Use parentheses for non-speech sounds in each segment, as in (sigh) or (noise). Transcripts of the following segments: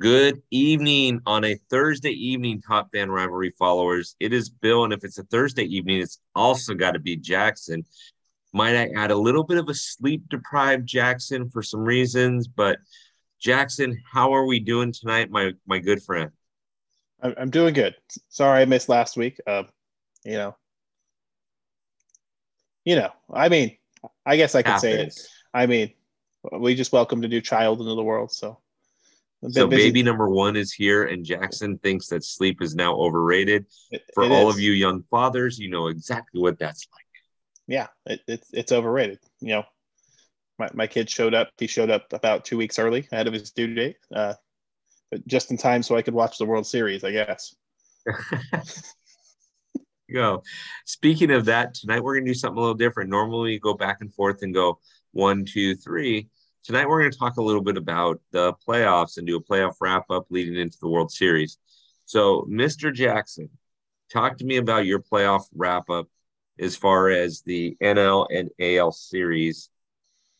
Good evening on a Thursday evening, Top Fan Rivalry followers. It is Bill, and if it's a Thursday evening, it's also got to be Jackson. Might I add a little bit of a sleep deprived Jackson for some reasons, but Jackson, how are we doing tonight, my my good friend? I'm doing good. Sorry I missed last week. Uh, you know, you know. I mean, I guess I could say it. I mean, we just welcomed a new child into the world, so so busy. baby number one is here, and Jackson thinks that sleep is now overrated. It, For it all is. of you young fathers, you know exactly what that's like. Yeah, it, it's it's overrated. You know, my, my kid showed up. He showed up about two weeks early ahead of his due date, uh, but just in time so I could watch the World Series, I guess. (laughs) go. Speaking of that, tonight we're gonna do something a little different. Normally, we go back and forth and go one, two, three Tonight, we're going to talk a little bit about the playoffs and do a playoff wrap up leading into the World Series. So, Mr. Jackson, talk to me about your playoff wrap up as far as the NL and AL series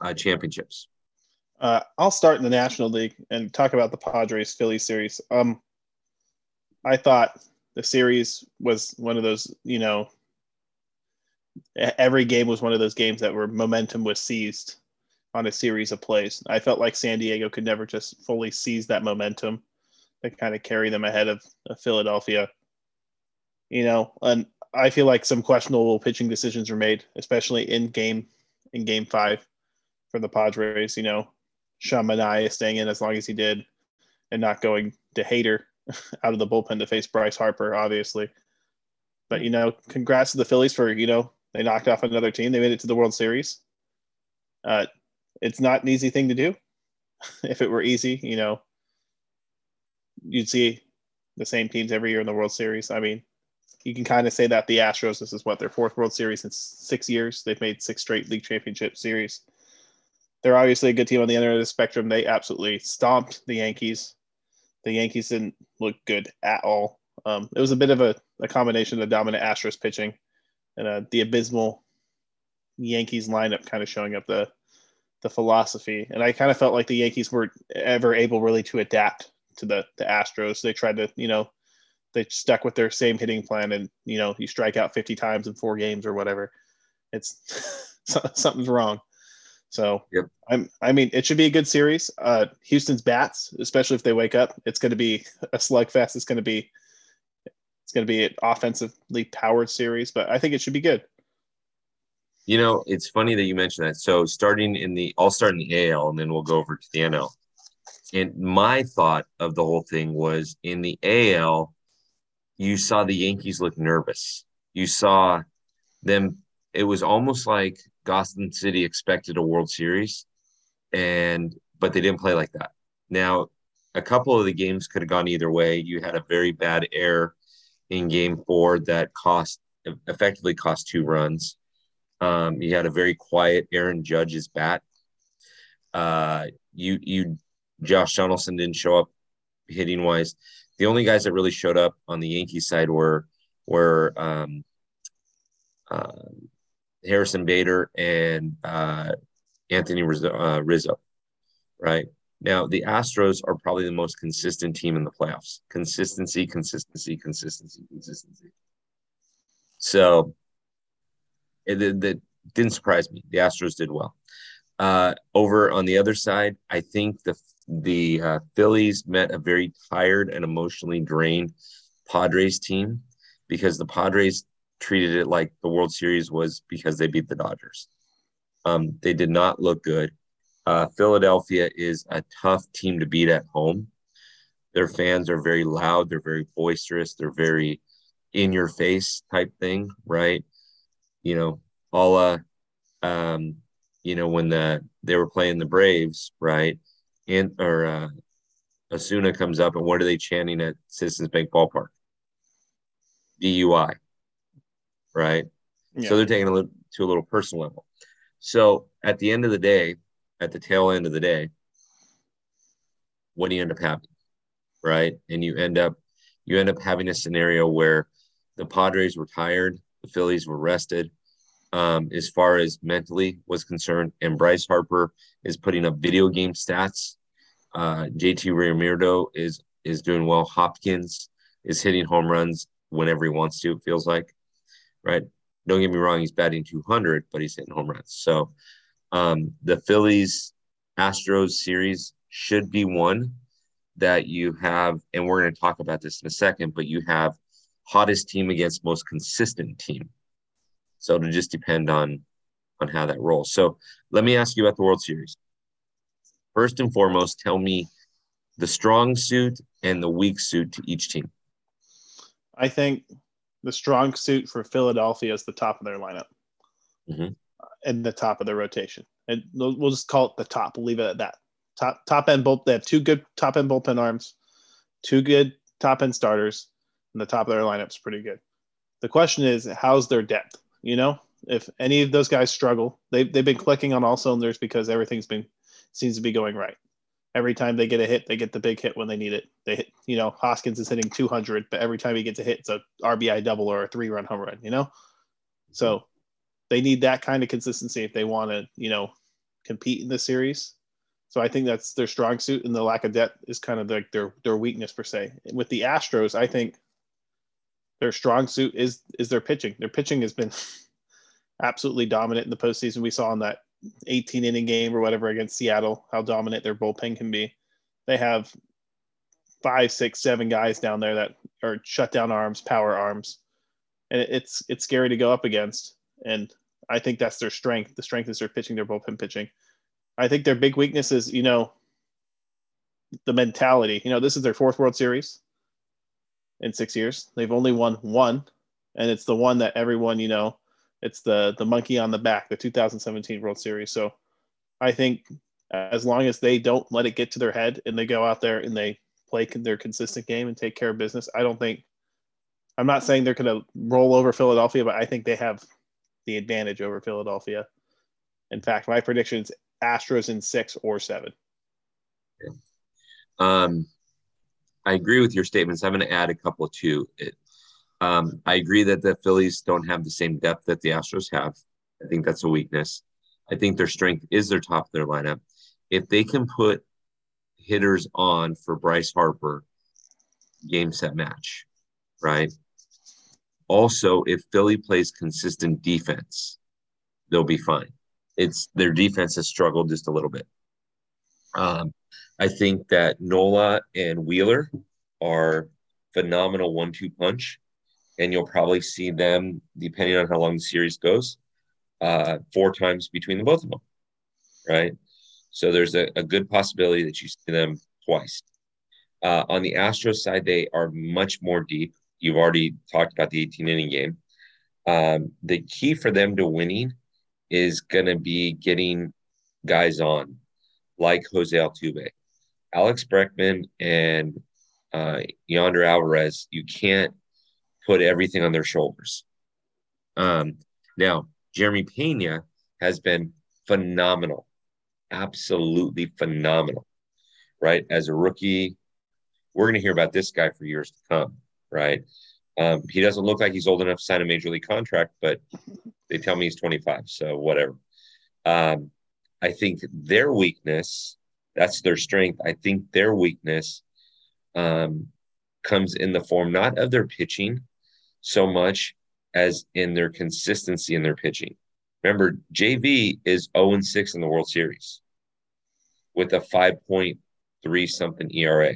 uh, championships. Uh, I'll start in the National League and talk about the Padres Phillies series. Um, I thought the series was one of those, you know, every game was one of those games that were momentum was seized on a series of plays. I felt like San Diego could never just fully seize that momentum to kind of carry them ahead of, of Philadelphia. You know, and I feel like some questionable pitching decisions were made, especially in game in game five for the Padres. You know, Sean Manaea staying in as long as he did and not going to Hader (laughs) out of the bullpen to face Bryce Harper, obviously. But you know, congrats to the Phillies for you know they knocked off another team. They made it to the World Series. Uh, it's not an easy thing to do. (laughs) if it were easy, you know, you'd see the same teams every year in the World Series. I mean, you can kind of say that the Astros, this is what their fourth World Series in six years. They've made six straight league championship series. They're obviously a good team on the other end of the spectrum. They absolutely stomped the Yankees. The Yankees didn't look good at all. Um, it was a bit of a, a combination of the dominant Astros pitching and uh, the abysmal Yankees lineup kind of showing up the the philosophy. And I kind of felt like the Yankees weren't ever able really to adapt to the the Astros. They tried to, you know, they stuck with their same hitting plan, and you know, you strike out 50 times in four games or whatever. It's (laughs) something's wrong. So yep. I'm, I mean, it should be a good series. Uh, Houston's bats, especially if they wake up, it's going to be (laughs) a slugfest. It's going to be, it's going to be an offensively powered series, but I think it should be good. You know, it's funny that you mentioned that. So starting in the, I'll start in the AL and then we'll go over to the NL. And my thought of the whole thing was in the AL, you saw the Yankees look nervous. You saw them, it was almost like Gotham City expected a World Series, and but they didn't play like that. Now, a couple of the games could have gone either way. You had a very bad error in game four that cost effectively cost two runs. Um, you had a very quiet Aaron Judge's bat. Uh, you you Josh Donaldson didn't show up hitting wise. The only guys that really showed up on the Yankees side were were um, uh, Harrison Bader and uh, Anthony Rizzo, uh, Rizzo. Right now, the Astros are probably the most consistent team in the playoffs. Consistency, consistency, consistency, consistency. So it, it didn't surprise me. The Astros did well. Uh, over on the other side, I think the the uh, Phillies met a very tired and emotionally drained Padres team because the Padres treated it like the World Series was because they beat the Dodgers. Um, they did not look good. Uh, Philadelphia is a tough team to beat at home. Their fans are very loud. They're very boisterous. They're very in your face type thing, right? You know, all uh um, you know, when the they were playing the Braves, right? And or uh Ozuna comes up and what are they chanting at Citizens Bank Ballpark? DUI. Right. Yeah. So they're taking a little to a little personal level. So at the end of the day, at the tail end of the day, what do you end up having? Right. And you end up you end up having a scenario where the Padres were tired the Phillies were rested um, as far as mentally was concerned, and Bryce Harper is putting up video game stats Uh, JT Realmuto is is doing well. Hoskins is hitting home runs whenever he wants to. It feels like, right? Don't get me wrong, he's batting 200, but he's hitting home runs. So um, the Phillies Astros series should be one that you have, and we're going to talk about this in a second, but you have hottest team against most consistent team. So it'll just depend on on how that rolls. So let me ask you about the World Series. First and foremost, tell me the strong suit and the weak suit to each team. I think the strong suit for Philadelphia is the top of their lineup mm-hmm. and the top of their rotation. And we'll just call it the top. We'll leave it at that. Top top end bull. They have two good top end bullpen arms, two good top end starters, and the top of their lineup's pretty good. The question is, how's their depth? You know, if any of those guys struggle, they they've been clicking on all cylinders because everything's been seems to be going right. Every time they get a hit, they get the big hit when they need it. They hit, you know, Hoskins is hitting 200, but every time he gets a hit, it's a RBI double or a three run home run, you know? So they need that kind of consistency if they want to, you know, compete in the series. So I think that's their strong suit, and the lack of depth is kind of like their their weakness per se. With the Astros, I think their strong suit is is their pitching. Their pitching has been (laughs) absolutely dominant in the postseason. We saw in that 18 inning game or whatever against Seattle how dominant their bullpen can be. They have five, six, seven guys down there that are shutdown arms, power arms, and it's it's scary to go up against. And I think that's their strength. The strength is their pitching, their bullpen pitching. I think their big weakness is, you know, the mentality. You know, this is their fourth World Series in six years. They've only won one, and it's the one that everyone, you know, it's the the monkey on the back, the 2017 World Series. So I think as long as they don't let it get to their head and they go out there and they play their consistent game and take care of business, I don't think I'm not saying they're going to roll over Philadelphia, but I think they have the advantage over Philadelphia. In fact, my prediction is Astros in six or seven. Um, I agree with your statements. I'm going to add a couple to it. Um, I agree that the Phillies don't have the same depth that the Astros have. I think that's a weakness. I think their strength is their top of their lineup. If they can put hitters on for Bryce Harper, game set match, right? Also, if Philly plays consistent defense, they'll be fine. It's their defense has struggled just a little bit. Um, I think that Nola and Wheeler are phenomenal one-two punch, and you'll probably see them, depending on how long the series goes, uh, four times between the both of them, right? So there's a, a good possibility that you see them twice. Uh, on the Astros side, they are much more deep. You've already talked about the 18 inning game. Um, the key for them to winning is going to be getting guys on like Jose Altuve, Alex Bregman, and uh, Yordan Alvarez. You can't put everything on their shoulders. Um, now, Jeremy Pena has been phenomenal, absolutely phenomenal, right? As a rookie, we're going to hear about this guy for years to come, right? Um, he doesn't look like he's old enough to sign a major league contract, but (laughs) they tell me he's 25, so whatever. Um, I think their weakness, that's their strength. I think their weakness um, comes in the form not of their pitching so much as in their consistency in their pitching. Remember, JV is 0 and 6 in the World Series with a 5.3 something ERA.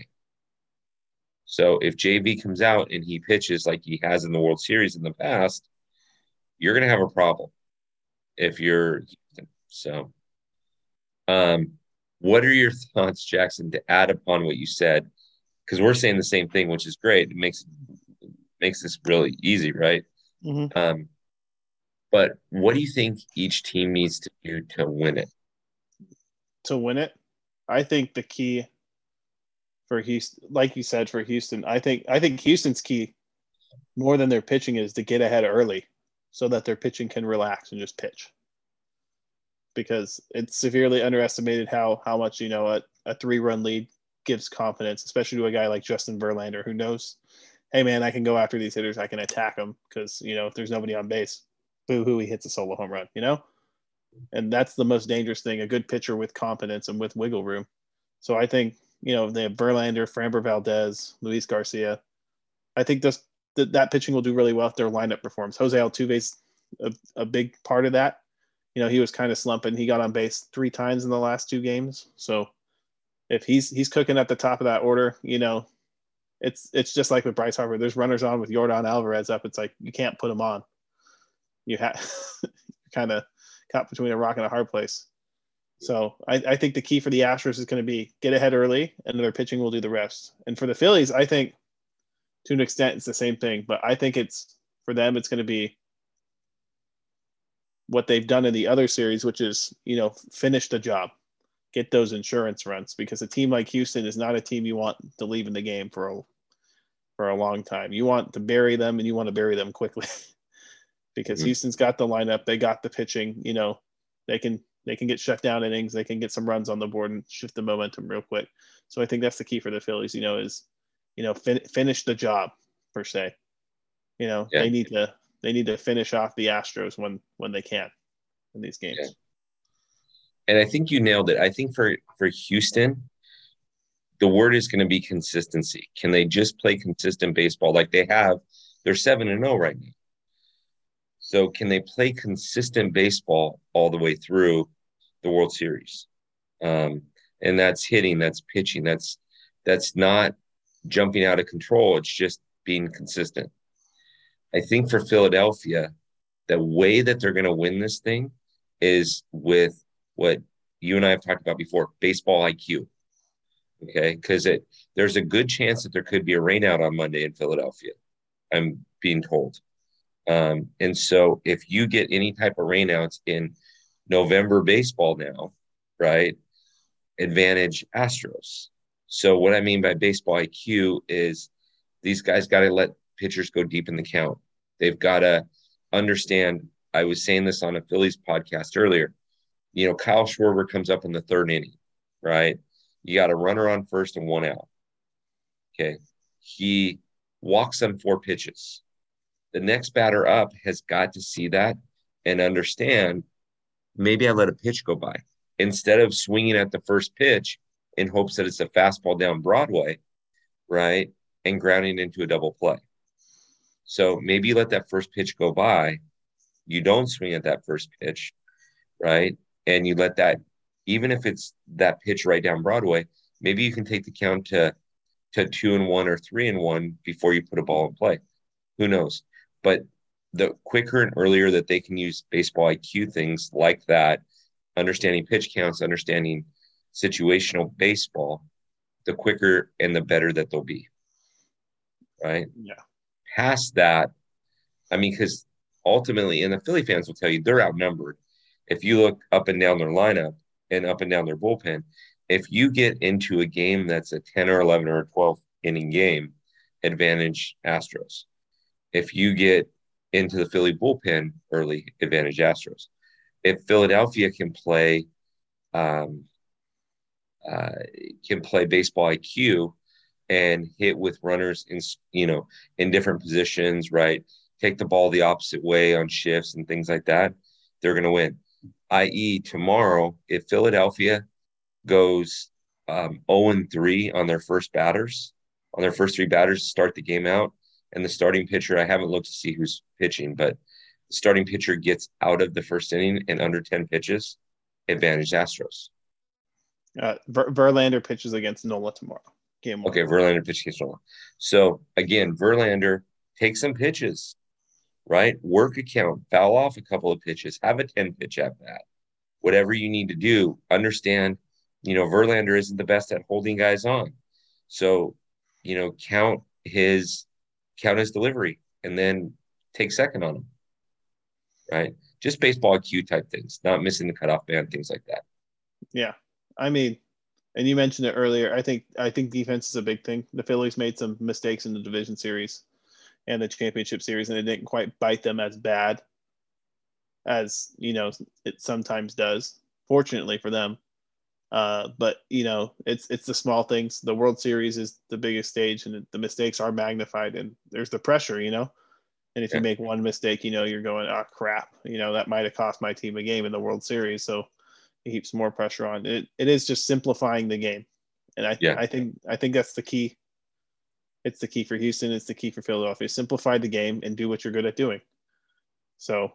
So if JV comes out and he pitches like he has in the World Series in the past, you're going to have a problem if you're so. Um, what are your thoughts, Jackson, to add upon what you said? Because we're saying the same thing, which is great. It makes makes this really easy, right? Mm-hmm. Um, but what do you think each team needs to do to win it? To win it, I think the key for Houston, like you said, for Houston, I think I think Houston's key more than their pitching is to get ahead early so that their pitching can relax and just pitch. Because it's severely underestimated how how much you know a, a three run lead gives confidence, especially to a guy like Justin Verlander who knows, hey man, I can go after these hitters, I can attack them because you know if there's nobody on base, boo hoo, he hits a solo home run, you know, and that's the most dangerous thing. A good pitcher with confidence and with wiggle room. So I think you know, they have Verlander, Framber Valdez, Luis Garcia. I think that, that pitching will do really well if their lineup performs. Jose Altuve's a, a big part of that. You know, he was kind of slumping. He got on base three times in the last two games. So if he's he's cooking at the top of that order, you know, it's it's just like with Bryce Harper. There's runners on with Yordan Alvarez up. It's like you can't put him on. You have kind of caught between a rock and a hard place. So I, I think the key for the Astros is going to be get ahead early, and their pitching will do the rest. And for the Phillies, I think to an extent it's the same thing, but I think it's for them it's going to be what they've done in the other series, which is you know finish the job, get those insurance runs because a team like Houston is not a team you want to leave in the game for a for a long time. You want to bury them and you want to bury them quickly (laughs) because mm-hmm. Houston's got the lineup, they got the pitching. You know, they can they can get shut down innings, they can get some runs on the board and shift the momentum real quick. So I think that's the key for the Phillies. You know, is you know fin- finish the job per se. You know, yeah. they need to they need to finish off the Astros when when they can in these games. Yeah. And I think you nailed it. I think for for Houston, the word is going to be consistency. Can they just play consistent baseball like they have? They're seven and zero oh right now. So can they play consistent baseball all the way through the World Series? Um, and that's hitting, that's pitching, that's that's not jumping out of control. It's just being consistent. I think for Philadelphia, the way that they're going to win this thing is with what you and I have talked about before baseball IQ. Okay. Because it there's a good chance that there could be a rainout on Monday in Philadelphia. I'm being told. Um, and so if you get any type of rainouts in November baseball now, right? Advantage Astros. So what I mean by baseball IQ is these guys got to let pitchers go deep in the count. They've got to understand. I was saying this on a Phillies podcast earlier. You know, Kyle Schwarber comes up in the third inning, right? You got a runner on first and one out. Okay. He walks on four pitches. The next batter up has got to see that and understand maybe I let a pitch go by. Instead of swinging at the first pitch, in hopes that it's a fastball down Broadway, right? And grounding into a double play. So maybe you let that first pitch go by. You don't swing at that first pitch, right? And you let that, even if it's that pitch right down Broadway, maybe you can take the count to to two and one or three and one before you put a ball in play. Who knows? But the quicker and earlier that they can use baseball IQ things like that, understanding pitch counts, understanding situational baseball, the quicker and the better that they'll be. Right? Yeah. Past that, I mean, because ultimately, and the Philly fans will tell you they're outnumbered. If you look up and down their lineup and up and down their bullpen, if you get into a game that's a 10 or 11 or 12 inning game, advantage Astros. If you get into the Philly bullpen early, advantage Astros. If Philadelphia can play um, uh, can play baseball IQ and hit with runners in you know in different positions, right? Take the ball the opposite way on shifts and things like that. They're going to win. I.e., tomorrow, if Philadelphia goes um, 0 and 3 on their first batters, on their first three batters to start the game out, and the starting pitcher, I haven't looked to see who's pitching, but the starting pitcher gets out of the first inning and under 10 pitches, advantage Astros. Uh, Ver- Verlander pitches against Nola tomorrow. Game one. Okay, Verlander pitches against Nola. So again, Verlander take some pitches, right? Work a count, foul off a couple of pitches, have a 10 pitch at bat. Whatever you need to do, understand, you know, Verlander isn't the best at holding guys on. So, you know, count his count his delivery and then take second on him. Right? Just baseball IQ type things, not missing the cutoff band, things like that. Yeah. I mean, and you mentioned it earlier. I think I think defense is a big thing. The Phillies made some mistakes in the division series and the championship series, and it didn't quite bite them as bad as you know it sometimes does. Fortunately for them, uh, but you know it's it's the small things. The World Series is the biggest stage, and the mistakes are magnified, and there's the pressure, you know. And if yeah. you make one mistake, you know you're going, oh crap, you know that might have cost my team a game in the World Series. So heaps more pressure on. It it is just simplifying the game, And I Yeah. I think I think that's the key. It's the key for Houston. It's the key for Philadelphia. Simplify the game and do what you're good at doing. So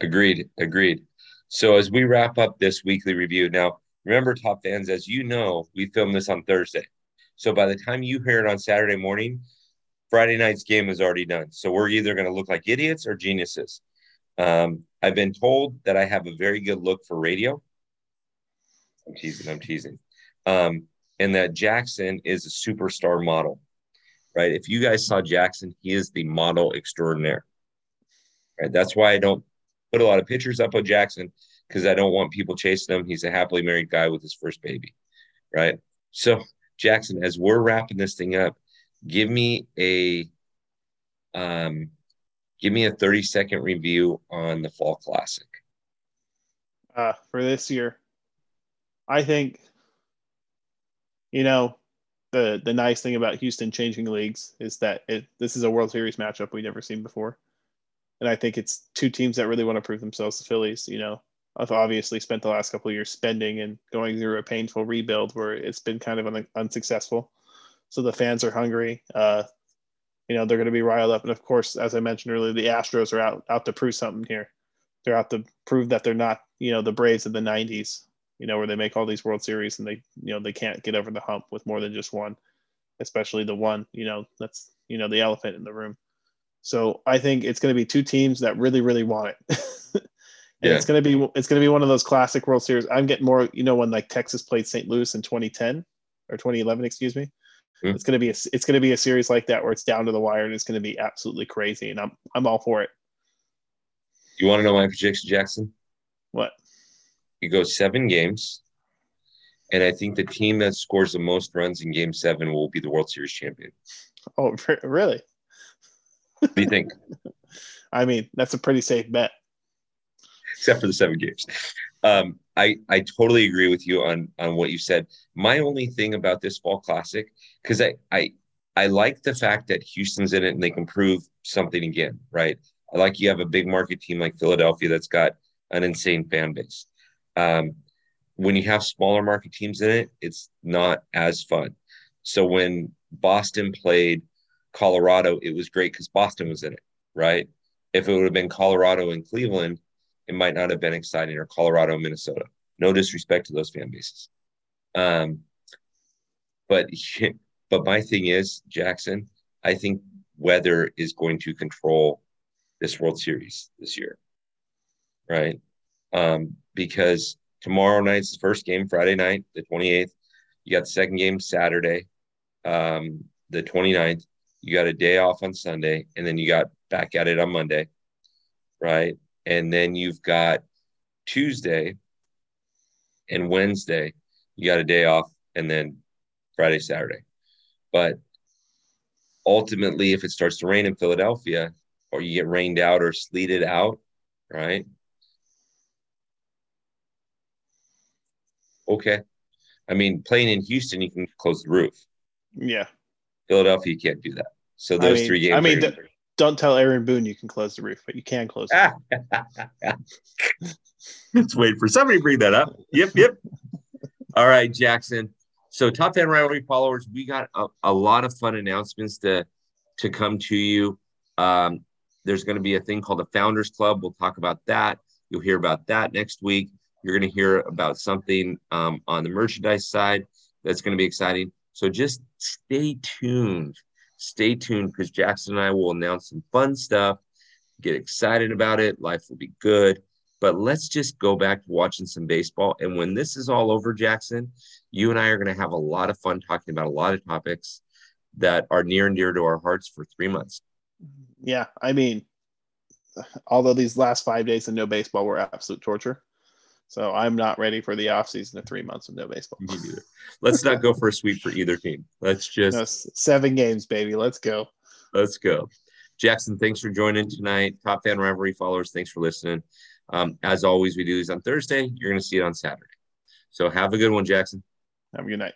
Agreed. Agreed. So as we wrap up this weekly review, now remember, top fans, as you know, we film this on Thursday. So by the time you hear it on Saturday morning, Friday night's game is already done. So we're either going to look like idiots or geniuses. Um, I've been told that I have a very good look for radio. I'm teasing. I'm teasing. Um, and that Jackson is a superstar model, right? If you guys saw Jackson, he is the model extraordinaire. Right. That's why I don't put a lot of pictures up of Jackson because I don't want people chasing him. He's a happily married guy with his first baby. Right. So, Jackson, as we're wrapping this thing up, give me a um give me a 30 second review on the fall classic. uh, for this year, I think you know the the nice thing about Houston changing leagues is that it this is a World Series matchup we've never seen before, and I think it's two teams that really want to prove themselves. The Phillies, you know, have obviously spent the last couple of years spending and going through a painful rebuild where it's been kind of un- unsuccessful. So the fans are hungry. Uh, you know, they're going to be riled up, and of course, as I mentioned earlier, the Astros are out out to prove something here. They're out to prove that they're not, you know, the Braves of the '90s you know, where they make all these World Series and they, you know, they can't get over the hump with more than just one, especially the one, you know, that's, you know, the elephant in the room. So I think it's going to be two teams that really, really want it. (laughs) and Yeah. it's going to be, it's going to be one of those classic World Series. I'm getting more, you know, when like Texas played St. Louis in 2010 or 2011, excuse me. Hmm. It's going to be a, it's going to be a series like that where it's down to the wire and it's going to be absolutely crazy. And I'm, I'm all for it. You want to know my prediction, Jackson? What? It goes seven games. And I think the team that scores the most runs in game seven will be the World Series champion. Oh, (laughs) really? What do you think? (laughs) I mean, that's a pretty safe bet. Except for the seven games. Um, I, I totally agree with you on, on what you said. My only thing about this fall classic, because I, I I like the fact that Houston's in it and they can prove something again, right? I like you have a big market team like Philadelphia that's got an insane fan base. Um, when you have smaller market teams in it, it's not as fun. So when Boston played Colorado, it was great because Boston was in it, right? If it would have been Colorado and Cleveland, it might not have been exciting, or Colorado Minnesota. No disrespect to those fan bases. Um, but but my thing is, Jackson, I think weather is going to control this World Series this year, right? Um, because tomorrow night's the first game, Friday night, the 28th. You got the second game Saturday, um, the 29th. You got a day off on Sunday, and then you got back at it on Monday, right? And then you've got Tuesday and Wednesday. You got a day off, and then Friday, Saturday. But ultimately, if it starts to rain in Philadelphia, or you get rained out or sleeted out, right? Okay. I mean, playing in Houston, you can close the roof. Yeah. Philadelphia, you can't do that. So I those mean- three games. I mean, are- the- Don't tell Aaron Boone you can close the roof, but you can close it. (laughs) Let's wait for somebody to bring that up. Yep, yep. All right, Jackson. So, top fan rivalry followers, we got a, a lot of fun announcements to to come to you. Um, there's going to be a thing called the Founders Club. We'll talk about that. You'll hear about that next week. You're going to hear about something um, on the merchandise side that's going to be exciting. So just stay tuned. Stay tuned because Jackson and I will announce some fun stuff. Get excited about it. Life will be good. But let's just go back to watching some baseball. And when this is all over, Jackson, you and I are going to have a lot of fun talking about a lot of topics that are near and dear to our hearts for three months. Yeah. I mean, although these last five days of no baseball were absolute torture. So I'm not ready for the offseason of three months of no baseball. Me neither. Let's not go for a sweep for either team. Let's just No, seven games, baby. Let's go. Let's go. Jackson, thanks for joining tonight. Top fan rivalry followers, thanks for listening. Um, as always, we do these on Thursday. You're going to see it on Saturday. So have a good one, Jackson. Have a good night.